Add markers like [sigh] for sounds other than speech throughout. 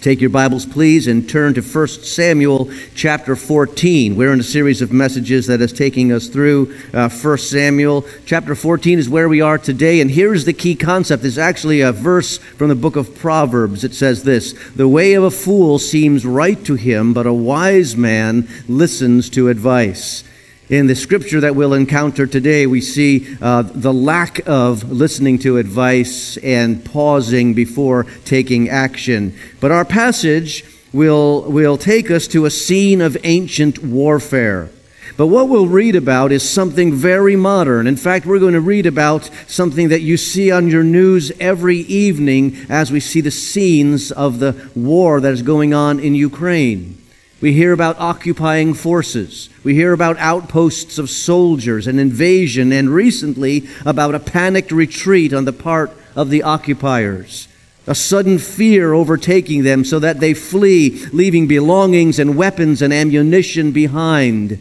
Take your Bibles, please, and turn to 1 Samuel chapter 14. We're in a series of messages that is taking us through uh, 1 Samuel. Chapter 14 is where we are today, and here's the key concept. It's actually a verse from the book of Proverbs. It says this The way of a fool seems right to him, but a wise man listens to advice. In the scripture that we'll encounter today, we see uh, the lack of listening to advice and pausing before taking action. But our passage will, will take us to a scene of ancient warfare. But what we'll read about is something very modern. In fact, we're going to read about something that you see on your news every evening as we see the scenes of the war that is going on in Ukraine. We hear about occupying forces. We hear about outposts of soldiers and invasion, and recently about a panicked retreat on the part of the occupiers. A sudden fear overtaking them so that they flee, leaving belongings and weapons and ammunition behind. I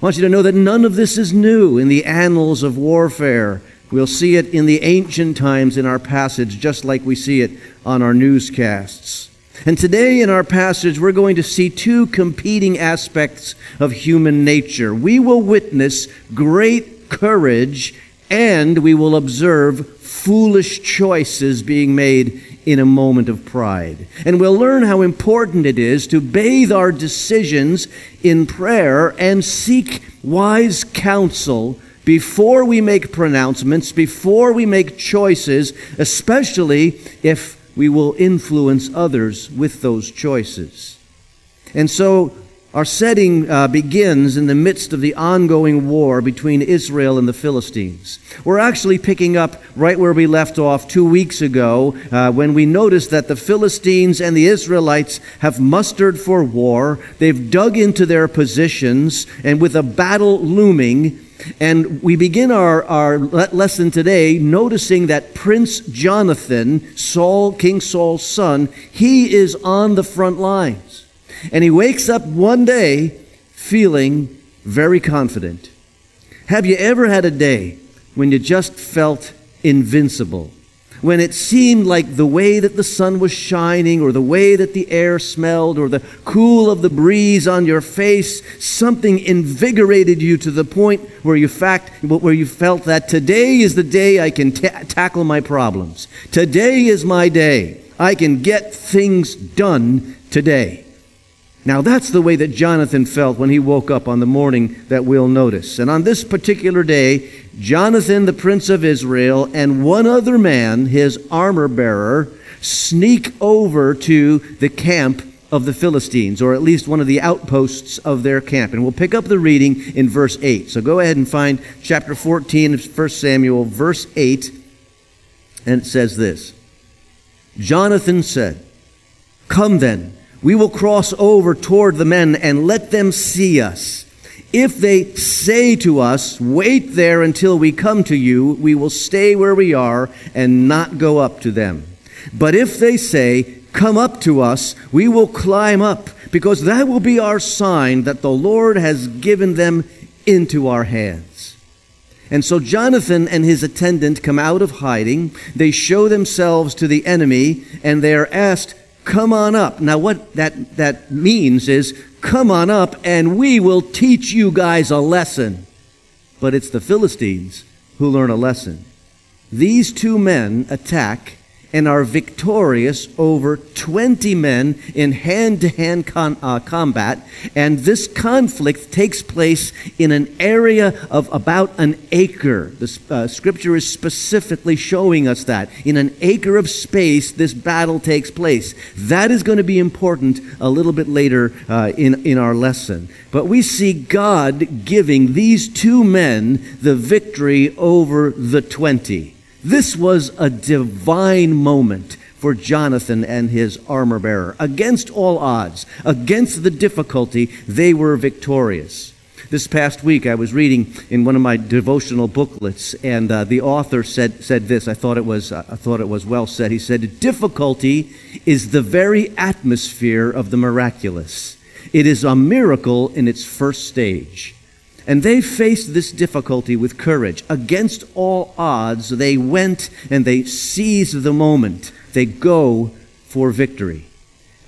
want you to know that none of this is new in the annals of warfare. We'll see it in the ancient times in our passage, just like we see it on our newscasts. And today in our passage, we're going to see two competing aspects of human nature. We will witness great courage and we will observe foolish choices being made in a moment of pride. And we'll learn how important it is to bathe our decisions in prayer and seek wise counsel before we make pronouncements, before we make choices, especially if we will influence others with those choices. And so our setting uh, begins in the midst of the ongoing war between Israel and the Philistines. We're actually picking up right where we left off two weeks ago uh, when we noticed that the Philistines and the Israelites have mustered for war. They've dug into their positions, and with a battle looming, and we begin our, our lesson today noticing that Prince Jonathan, Saul, King Saul's son, he is on the front lines. And he wakes up one day feeling very confident. Have you ever had a day when you just felt invincible? When it seemed like the way that the sun was shining, or the way that the air smelled, or the cool of the breeze on your face, something invigorated you to the point where you, fact, where you felt that today is the day I can ta- tackle my problems. Today is my day. I can get things done today. Now, that's the way that Jonathan felt when he woke up on the morning that we'll notice. And on this particular day, Jonathan, the prince of Israel, and one other man, his armor bearer, sneak over to the camp of the Philistines, or at least one of the outposts of their camp. And we'll pick up the reading in verse 8. So go ahead and find chapter 14 of 1 Samuel, verse 8, and it says this Jonathan said, Come then we will cross over toward the men and let them see us. If they say to us, Wait there until we come to you, we will stay where we are and not go up to them. But if they say, Come up to us, we will climb up, because that will be our sign that the Lord has given them into our hands. And so Jonathan and his attendant come out of hiding. They show themselves to the enemy, and they are asked come on up. Now, what that, that means is, come on up and we will teach you guys a lesson. But it's the Philistines who learn a lesson. These two men attack and are victorious over 20 men in hand to hand combat. And this conflict takes place in an area of about an acre. The uh, scripture is specifically showing us that. In an acre of space, this battle takes place. That is going to be important a little bit later uh, in, in our lesson. But we see God giving these two men the victory over the 20. This was a divine moment for Jonathan and his armor bearer. Against all odds, against the difficulty, they were victorious. This past week, I was reading in one of my devotional booklets, and uh, the author said, said this. I thought, it was, uh, I thought it was well said. He said, Difficulty is the very atmosphere of the miraculous. It is a miracle in its first stage. And they faced this difficulty with courage. Against all odds, they went and they seized the moment. They go for victory.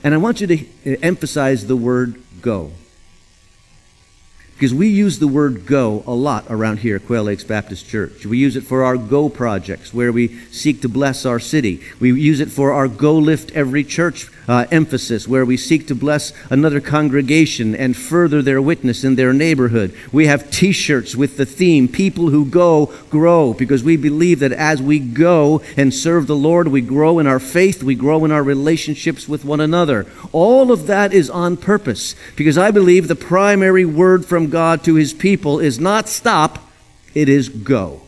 And I want you to emphasize the word go. Because we use the word go a lot around here at Quail Lakes Baptist Church. We use it for our go projects where we seek to bless our city. We use it for our go lift every church uh, emphasis where we seek to bless another congregation and further their witness in their neighborhood. We have t shirts with the theme People who go, grow, because we believe that as we go and serve the Lord, we grow in our faith, we grow in our relationships with one another. All of that is on purpose because I believe the primary word from God to his people is not stop, it is go.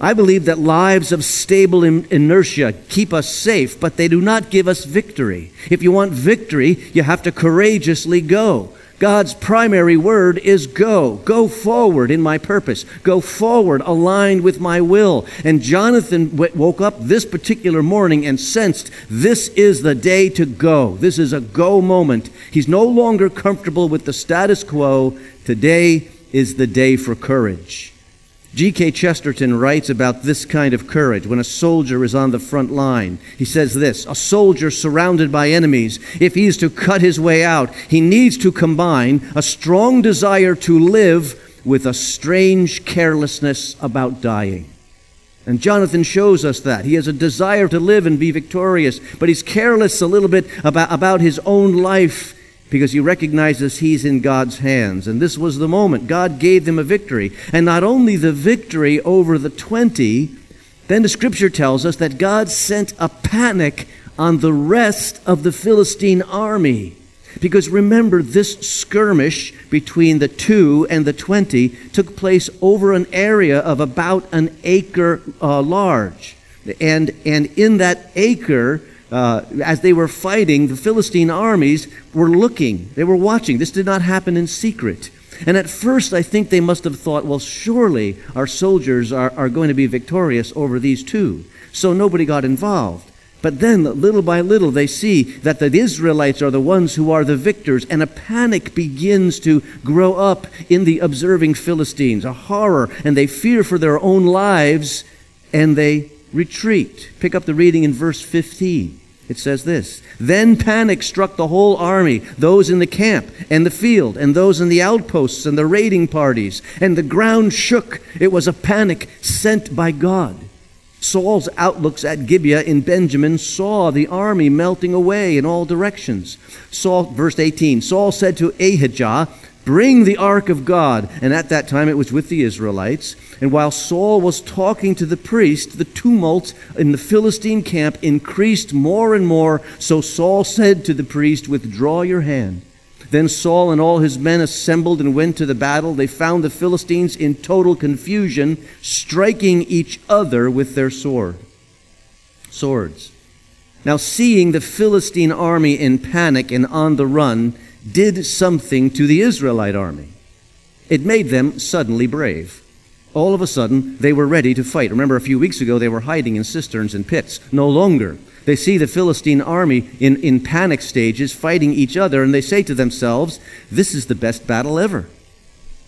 I believe that lives of stable inertia keep us safe, but they do not give us victory. If you want victory, you have to courageously go. God's primary word is go. Go forward in my purpose. Go forward aligned with my will. And Jonathan woke up this particular morning and sensed this is the day to go. This is a go moment. He's no longer comfortable with the status quo. Today is the day for courage. G.K. Chesterton writes about this kind of courage when a soldier is on the front line. He says this A soldier surrounded by enemies, if he is to cut his way out, he needs to combine a strong desire to live with a strange carelessness about dying. And Jonathan shows us that. He has a desire to live and be victorious, but he's careless a little bit about, about his own life because he recognizes he's in God's hands. And this was the moment. God gave them a victory. And not only the victory over the 20, then the scripture tells us that God sent a panic on the rest of the Philistine army. Because remember, this skirmish between the two and the 20 took place over an area of about an acre uh, large. And, and in that acre, uh, as they were fighting, the Philistine armies were looking, they were watching. This did not happen in secret. And at first, I think they must have thought, well, surely our soldiers are, are going to be victorious over these two. So nobody got involved. But then, little by little, they see that the Israelites are the ones who are the victors, and a panic begins to grow up in the observing Philistines, a horror, and they fear for their own lives, and they retreat. Pick up the reading in verse 15. It says this Then panic struck the whole army, those in the camp and the field, and those in the outposts and the raiding parties, and the ground shook. It was a panic sent by God. Saul's outlooks at Gibeah in Benjamin saw the army melting away in all directions. Saul, verse 18 Saul said to Ahijah, Bring the ark of God. And at that time it was with the Israelites. And while Saul was talking to the priest, the tumult in the Philistine camp increased more and more. So Saul [laughs] said to the priest, Withdraw your hand. Then Saul and all his men assembled and went to the battle. They found the Philistines in total confusion, striking each other with their sword. Swords. Now, seeing the Philistine army in panic and on the run, did something to the Israelite army. It made them suddenly brave. All of a sudden, they were ready to fight. Remember, a few weeks ago, they were hiding in cisterns and pits. No longer. They see the Philistine army in, in panic stages fighting each other, and they say to themselves, This is the best battle ever.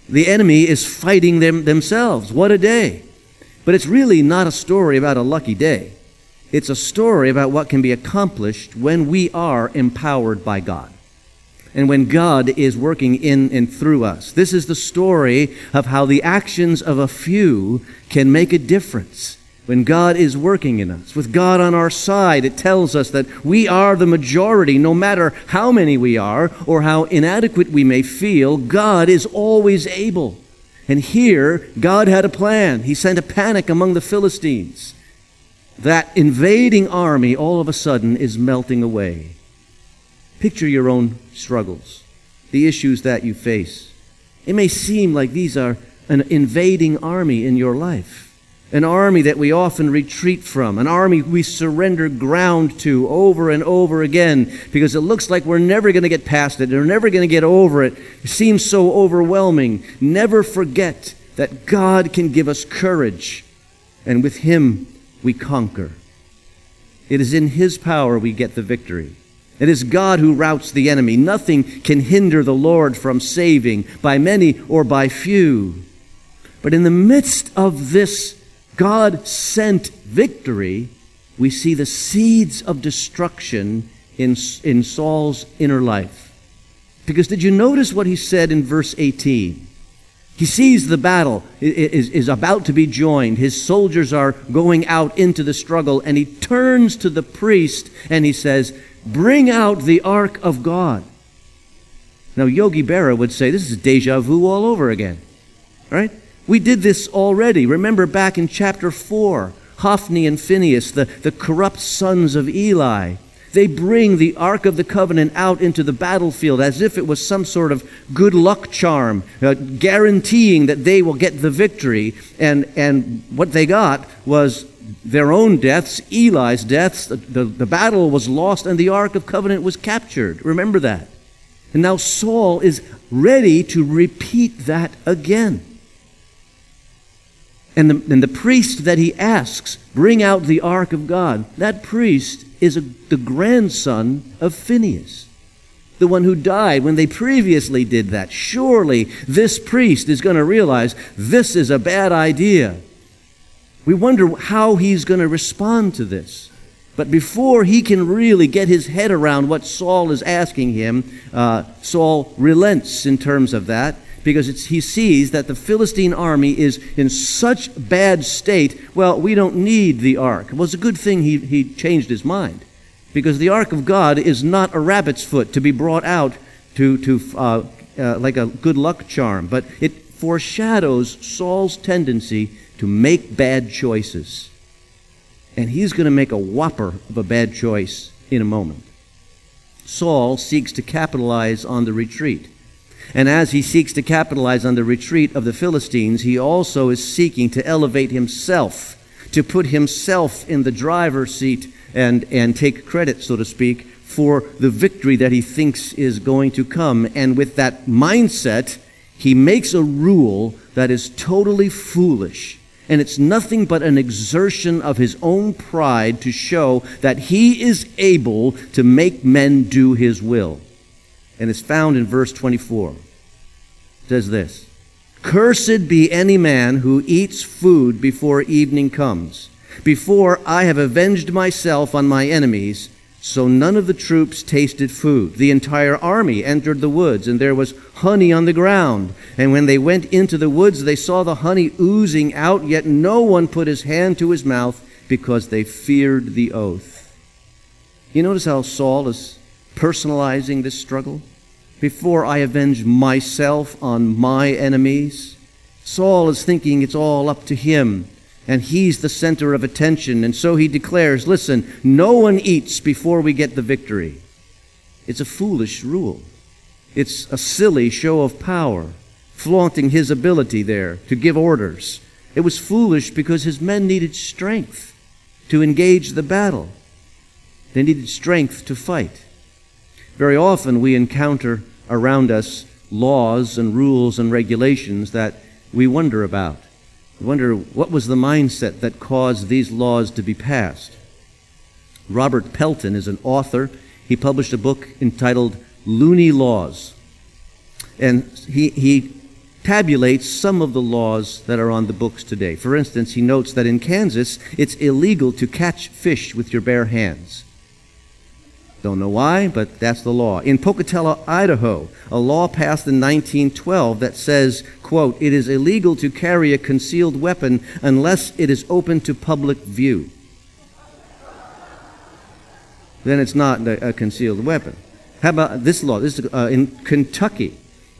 The enemy is fighting them themselves. What a day. But it's really not a story about a lucky day. It's a story about what can be accomplished when we are empowered by God and when God is working in and through us. This is the story of how the actions of a few can make a difference when God is working in us. With God on our side, it tells us that we are the majority, no matter how many we are or how inadequate we may feel, God is always able. And here, God had a plan. He sent a panic among the Philistines. That invading army all of a sudden is melting away. Picture your own struggles, the issues that you face. It may seem like these are an invading army in your life, an army that we often retreat from, an army we surrender ground to over and over again because it looks like we're never going to get past it, we're never going to get over it. It seems so overwhelming. Never forget that God can give us courage, and with Him we conquer. It is in His power we get the victory. It is God who routs the enemy. Nothing can hinder the Lord from saving, by many or by few. But in the midst of this God sent victory, we see the seeds of destruction in, in Saul's inner life. Because did you notice what he said in verse 18? He sees the battle is, is about to be joined. His soldiers are going out into the struggle, and he turns to the priest and he says, Bring out the ark of God. Now, Yogi Berra would say this is deja vu all over again. Right? We did this already. Remember back in chapter 4, Hophni and Phinehas, the, the corrupt sons of Eli, they bring the Ark of the Covenant out into the battlefield as if it was some sort of good luck charm, uh, guaranteeing that they will get the victory. And, and what they got was their own deaths, Eli's deaths. The, the, the battle was lost and the Ark of Covenant was captured. Remember that. And now Saul is ready to repeat that again. And the, and the priest that he asks, bring out the ark of God, that priest is a, the grandson of Phinehas, the one who died when they previously did that. Surely this priest is going to realize this is a bad idea. We wonder how he's going to respond to this. But before he can really get his head around what Saul is asking him, uh, Saul relents in terms of that because he sees that the Philistine army is in such bad state. Well, we don't need the ark. Well, it's a good thing he, he changed his mind because the ark of God is not a rabbit's foot to be brought out to, to uh, uh, like a good luck charm, but it foreshadows Saul's tendency to make bad choices. And he's going to make a whopper of a bad choice in a moment. Saul seeks to capitalize on the retreat. And as he seeks to capitalize on the retreat of the Philistines, he also is seeking to elevate himself, to put himself in the driver's seat and, and take credit, so to speak, for the victory that he thinks is going to come. And with that mindset, he makes a rule that is totally foolish. And it's nothing but an exertion of his own pride to show that he is able to make men do his will and it's found in verse 24. It says this Cursed be any man who eats food before evening comes, before I have avenged myself on my enemies. So none of the troops tasted food. The entire army entered the woods, and there was honey on the ground. And when they went into the woods, they saw the honey oozing out, yet no one put his hand to his mouth because they feared the oath. You notice how Saul is personalizing this struggle? Before I avenge myself on my enemies, Saul is thinking it's all up to him, and he's the center of attention. And so he declares listen, no one eats before we get the victory. It's a foolish rule, it's a silly show of power, flaunting his ability there to give orders. It was foolish because his men needed strength to engage the battle. They needed strength to fight. Very often we encounter around us laws and rules and regulations that we wonder about. We wonder what was the mindset that caused these laws to be passed. Robert Pelton is an author. He published a book entitled Loony Laws. And he, he tabulates some of the laws that are on the books today. For instance, he notes that in Kansas, it's illegal to catch fish with your bare hands. Don't know why, but that's the law. In Pocatello, Idaho, a law passed in 1912 that says, quote, it is illegal to carry a concealed weapon unless it is open to public view. Then it's not a concealed weapon. How about this law? This is, uh, in Kentucky.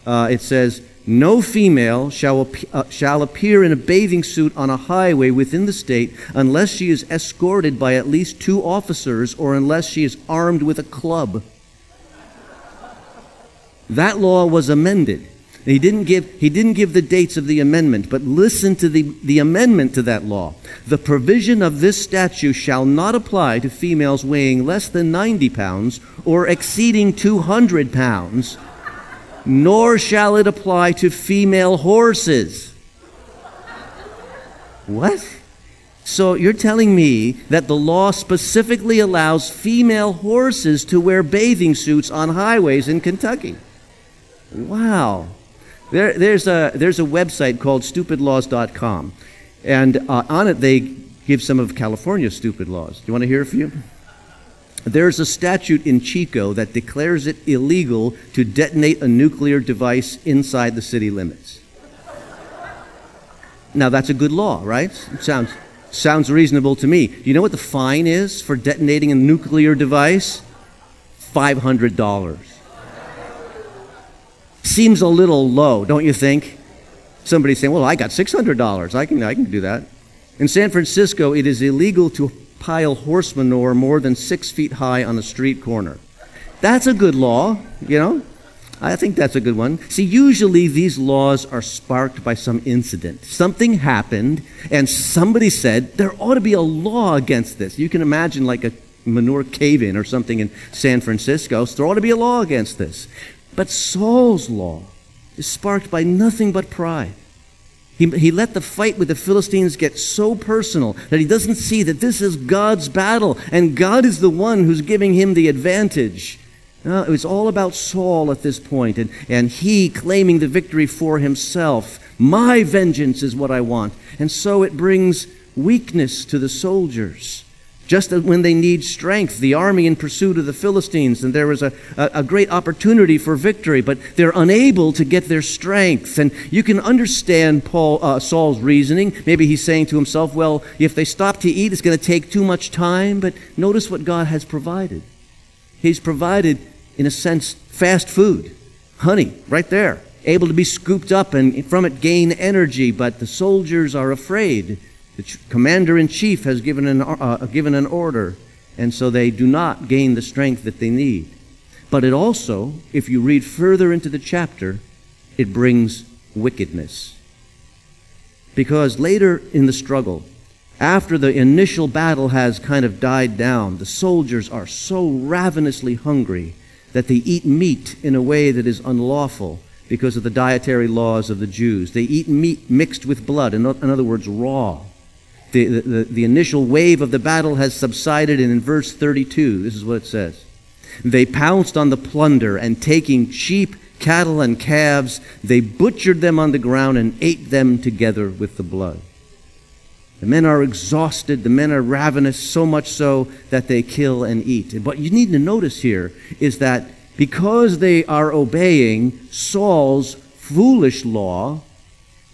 Uh, it says, no female shall, uh, shall appear in a bathing suit on a highway within the state unless she is escorted by at least two officers or unless she is armed with a club. That law was amended. He didn't give, he didn't give the dates of the amendment, but listen to the, the amendment to that law. The provision of this statute shall not apply to females weighing less than 90 pounds or exceeding 200 pounds nor shall it apply to female horses. What? So you're telling me that the law specifically allows female horses to wear bathing suits on highways in Kentucky? Wow. There, there's, a, there's a website called stupidlaws.com, and uh, on it they give some of California's stupid laws. Do you want to hear a few? There's a statute in Chico that declares it illegal to detonate a nuclear device inside the city limits. Now, that's a good law, right? It sounds, sounds reasonable to me. Do you know what the fine is for detonating a nuclear device? $500. Seems a little low, don't you think? Somebody's saying, well, I got $600. I can, I can do that. In San Francisco, it is illegal to pile horse manure more than six feet high on a street corner. That's a good law, you know? I think that's a good one. See, usually these laws are sparked by some incident. Something happened, and somebody said there ought to be a law against this. You can imagine like a manure cave in or something in San Francisco, so there ought to be a law against this. But Saul's law is sparked by nothing but pride. He, he let the fight with the Philistines get so personal that he doesn't see that this is God's battle and God is the one who's giving him the advantage. Uh, it was all about Saul at this point and, and he claiming the victory for himself. My vengeance is what I want. And so it brings weakness to the soldiers just when they need strength, the army in pursuit of the Philistines, and there was a, a, a, great opportunity for victory, but they're unable to get their strength. And you can understand Paul, uh, Saul's reasoning. Maybe he's saying to himself, well, if they stop to eat, it's going to take too much time. But notice what God has provided. He's provided, in a sense, fast food, honey, right there, able to be scooped up and from it gain energy, but the soldiers are afraid the commander in chief has given an, uh, given an order, and so they do not gain the strength that they need. But it also, if you read further into the chapter, it brings wickedness. Because later in the struggle, after the initial battle has kind of died down, the soldiers are so ravenously hungry that they eat meat in a way that is unlawful because of the dietary laws of the Jews. They eat meat mixed with blood, in other words, raw the, the, the initial wave of the battle has subsided, and in verse 32, this is what it says They pounced on the plunder, and taking sheep, cattle, and calves, they butchered them on the ground and ate them together with the blood. The men are exhausted, the men are ravenous, so much so that they kill and eat. What you need to notice here is that because they are obeying Saul's foolish law,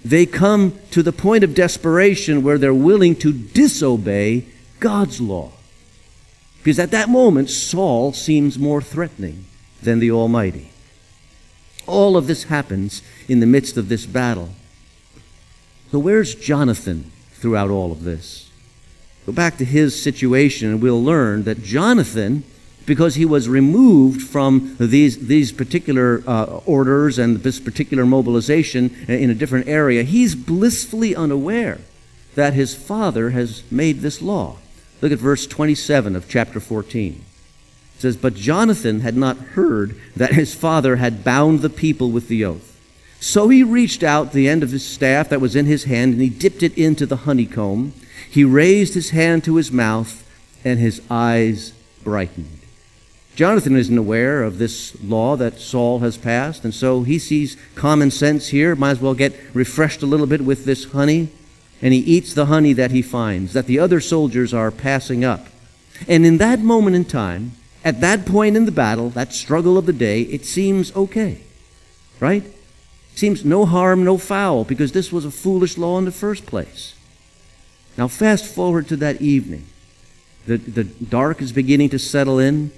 they come to the point of desperation where they're willing to disobey God's law. Because at that moment, Saul seems more threatening than the Almighty. All of this happens in the midst of this battle. So, where's Jonathan throughout all of this? Go back to his situation, and we'll learn that Jonathan because he was removed from these, these particular uh, orders and this particular mobilization in a different area, he's blissfully unaware that his father has made this law. Look at verse 27 of chapter 14. It says, But Jonathan had not heard that his father had bound the people with the oath. So he reached out the end of his staff that was in his hand, and he dipped it into the honeycomb. He raised his hand to his mouth, and his eyes brightened. Jonathan isn't aware of this law that Saul has passed, and so he sees common sense here. Might as well get refreshed a little bit with this honey. And he eats the honey that he finds, that the other soldiers are passing up. And in that moment in time, at that point in the battle, that struggle of the day, it seems okay. Right? Seems no harm, no foul, because this was a foolish law in the first place. Now, fast forward to that evening. The, the dark is beginning to settle in.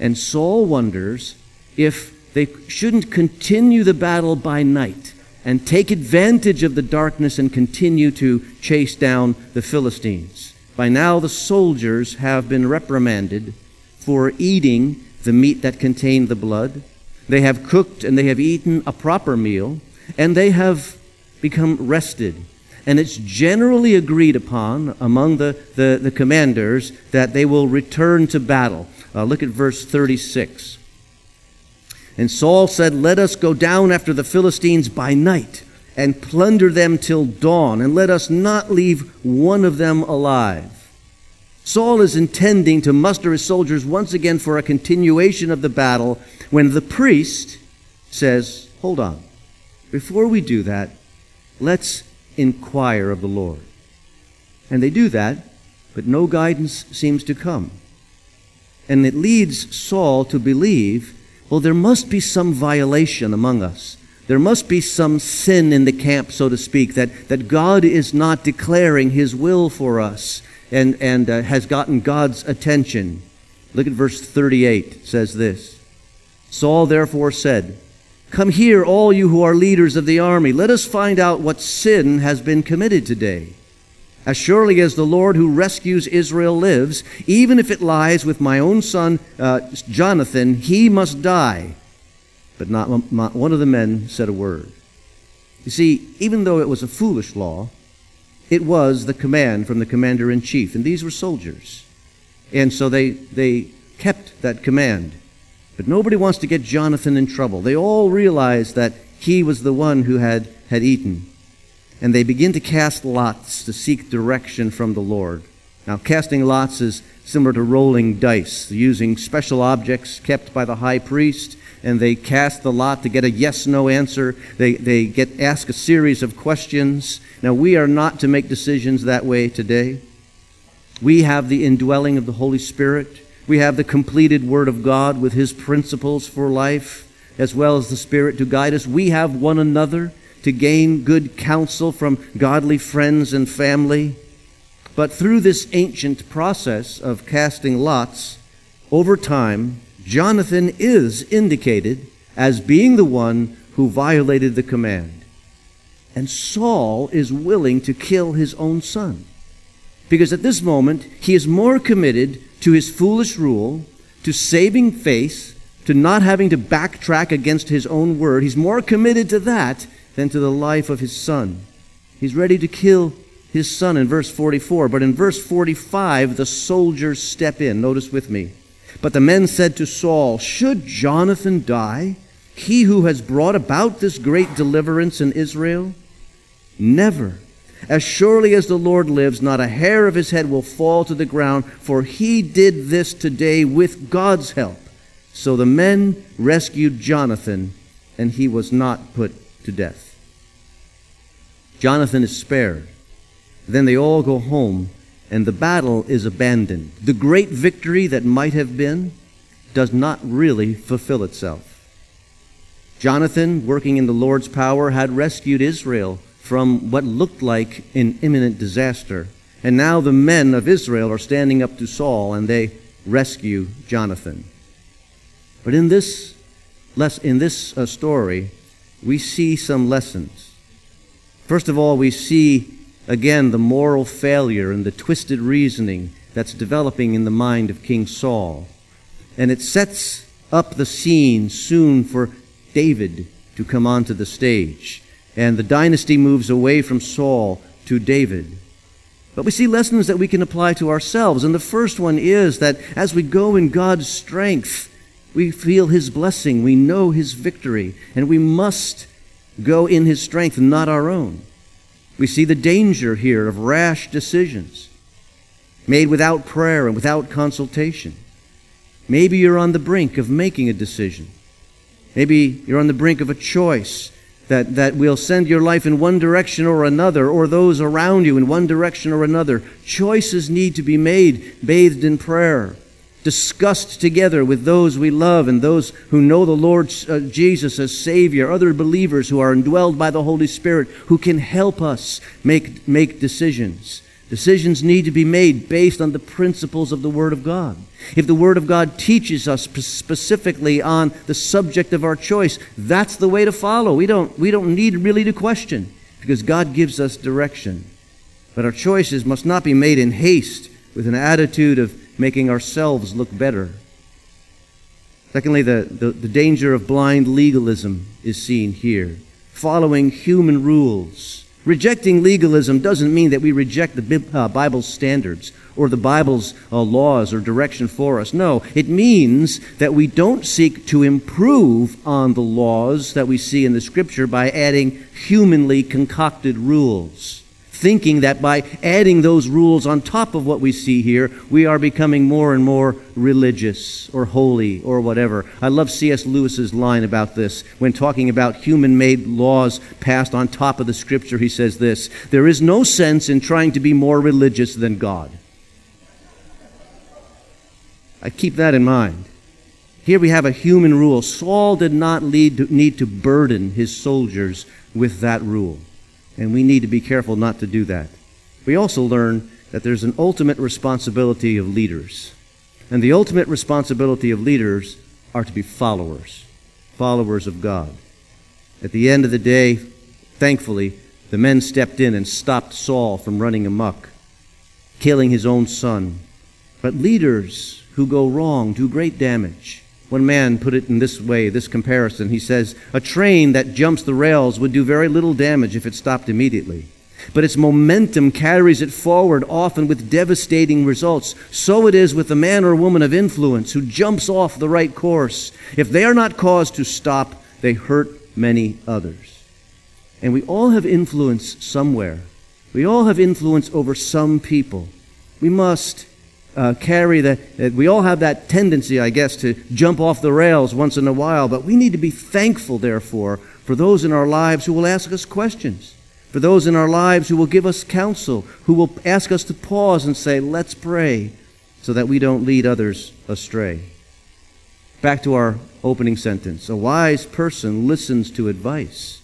And Saul wonders if they shouldn't continue the battle by night and take advantage of the darkness and continue to chase down the Philistines. By now, the soldiers have been reprimanded for eating the meat that contained the blood. They have cooked and they have eaten a proper meal, and they have become rested. And it's generally agreed upon among the, the, the commanders that they will return to battle. Uh, look at verse 36. And Saul said, Let us go down after the Philistines by night and plunder them till dawn, and let us not leave one of them alive. Saul is intending to muster his soldiers once again for a continuation of the battle when the priest says, Hold on. Before we do that, let's inquire of the Lord. And they do that, but no guidance seems to come. And it leads Saul to believe well, there must be some violation among us. There must be some sin in the camp, so to speak, that, that God is not declaring his will for us and, and uh, has gotten God's attention. Look at verse 38. It says this Saul therefore said, Come here, all you who are leaders of the army. Let us find out what sin has been committed today. As surely as the Lord who rescues Israel lives, even if it lies with my own son uh, Jonathan, he must die. But not, not one of the men said a word. You see, even though it was a foolish law, it was the command from the commander in chief, and these were soldiers. And so they, they kept that command. But nobody wants to get Jonathan in trouble. They all realize that he was the one who had, had eaten and they begin to cast lots to seek direction from the Lord. Now, casting lots is similar to rolling dice, using special objects kept by the high priest, and they cast the lot to get a yes no answer. They, they get ask a series of questions. Now, we are not to make decisions that way today. We have the indwelling of the Holy Spirit. We have the completed Word of God with His principles for life, as well as the Spirit to guide us. We have one another to gain good counsel from godly friends and family. But through this ancient process of casting lots, over time, Jonathan is indicated as being the one who violated the command. And Saul is willing to kill his own son. Because at this moment, he is more committed to his foolish rule, to saving face, to not having to backtrack against his own word. He's more committed to that than to the life of his son. He's ready to kill his son in verse 44. But in verse 45, the soldiers step in. Notice with me. But the men said to Saul, Should Jonathan die, he who has brought about this great deliverance in Israel? Never. As surely as the Lord lives, not a hair of his head will fall to the ground, for he did this today with God's help. So the men rescued Jonathan, and he was not put to death. Jonathan is spared. Then they all go home, and the battle is abandoned. The great victory that might have been does not really fulfill itself. Jonathan, working in the Lord's power, had rescued Israel from what looked like an imminent disaster. And now the men of Israel are standing up to Saul and they rescue Jonathan. But in this, in this uh, story, we see some lessons. First of all, we see again the moral failure and the twisted reasoning that's developing in the mind of King Saul. And it sets up the scene soon for David to come onto the stage. And the dynasty moves away from Saul to David. But we see lessons that we can apply to ourselves. And the first one is that as we go in God's strength, we feel His blessing. We know His victory. And we must go in His strength, not our own. We see the danger here of rash decisions made without prayer and without consultation. Maybe you're on the brink of making a decision. Maybe you're on the brink of a choice that, that will send your life in one direction or another, or those around you in one direction or another. Choices need to be made, bathed in prayer discussed together with those we love and those who know the Lord uh, Jesus as Savior, other believers who are indwelled by the Holy Spirit who can help us make, make decisions. Decisions need to be made based on the principles of the Word of God. If the Word of God teaches us specifically on the subject of our choice, that's the way to follow. We don't, we don't need really to question because God gives us direction. But our choices must not be made in haste with an attitude of making ourselves look better. Secondly, the, the, the, danger of blind legalism is seen here. Following human rules. Rejecting legalism doesn't mean that we reject the uh, Bible's standards or the Bible's uh, laws or direction for us. No, it means that we don't seek to improve on the laws that we see in the Scripture by adding humanly concocted rules thinking that by adding those rules on top of what we see here, we are becoming more and more religious or holy or whatever. I love C.S. Lewis's line about this. When talking about human made laws passed on top of the scripture, he says this There is no sense in trying to be more religious than God. I keep that in mind. Here we have a human rule. Saul did not to, need to burden his soldiers with that rule. And we need to be careful not to do that. We also learn that there's an ultimate responsibility of leaders. And the ultimate responsibility of leaders are to be followers, followers of God. At the end of the day, thankfully, the men stepped in and stopped Saul from running amuck, killing his own son. But leaders who go wrong do great damage. One man put it in this way, this comparison. He says, A train that jumps the rails would do very little damage if it stopped immediately. But its momentum carries it forward, often with devastating results. So it is with the man or woman of influence who jumps off the right course. If they are not caused to stop, they hurt many others. And we all have influence somewhere. We all have influence over some people. We must uh, carry that. We all have that tendency, I guess, to jump off the rails once in a while, but we need to be thankful, therefore, for those in our lives who will ask us questions, for those in our lives who will give us counsel, who will ask us to pause and say, let's pray, so that we don't lead others astray. Back to our opening sentence. A wise person listens to advice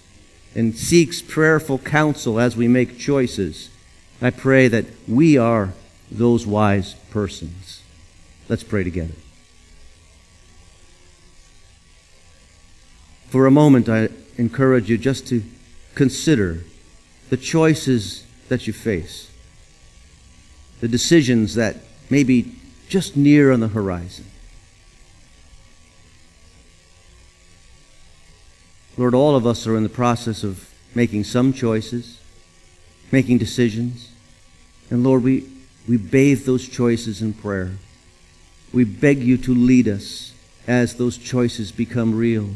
and seeks prayerful counsel as we make choices. I pray that we are those wise persons. Let's pray together. For a moment, I encourage you just to consider the choices that you face, the decisions that may be just near on the horizon. Lord, all of us are in the process of making some choices, making decisions. And Lord, we, we bathe those choices in prayer. We beg you to lead us as those choices become real.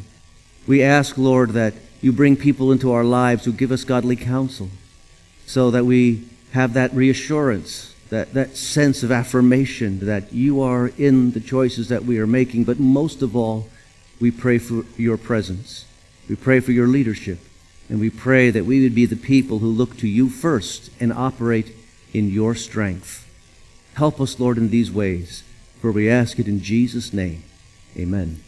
We ask, Lord, that you bring people into our lives who give us godly counsel so that we have that reassurance, that, that sense of affirmation that you are in the choices that we are making. But most of all, we pray for your presence. We pray for your leadership. And we pray that we would be the people who look to you first and operate in your strength. Help us, Lord, in these ways, for we ask it in Jesus' name. Amen.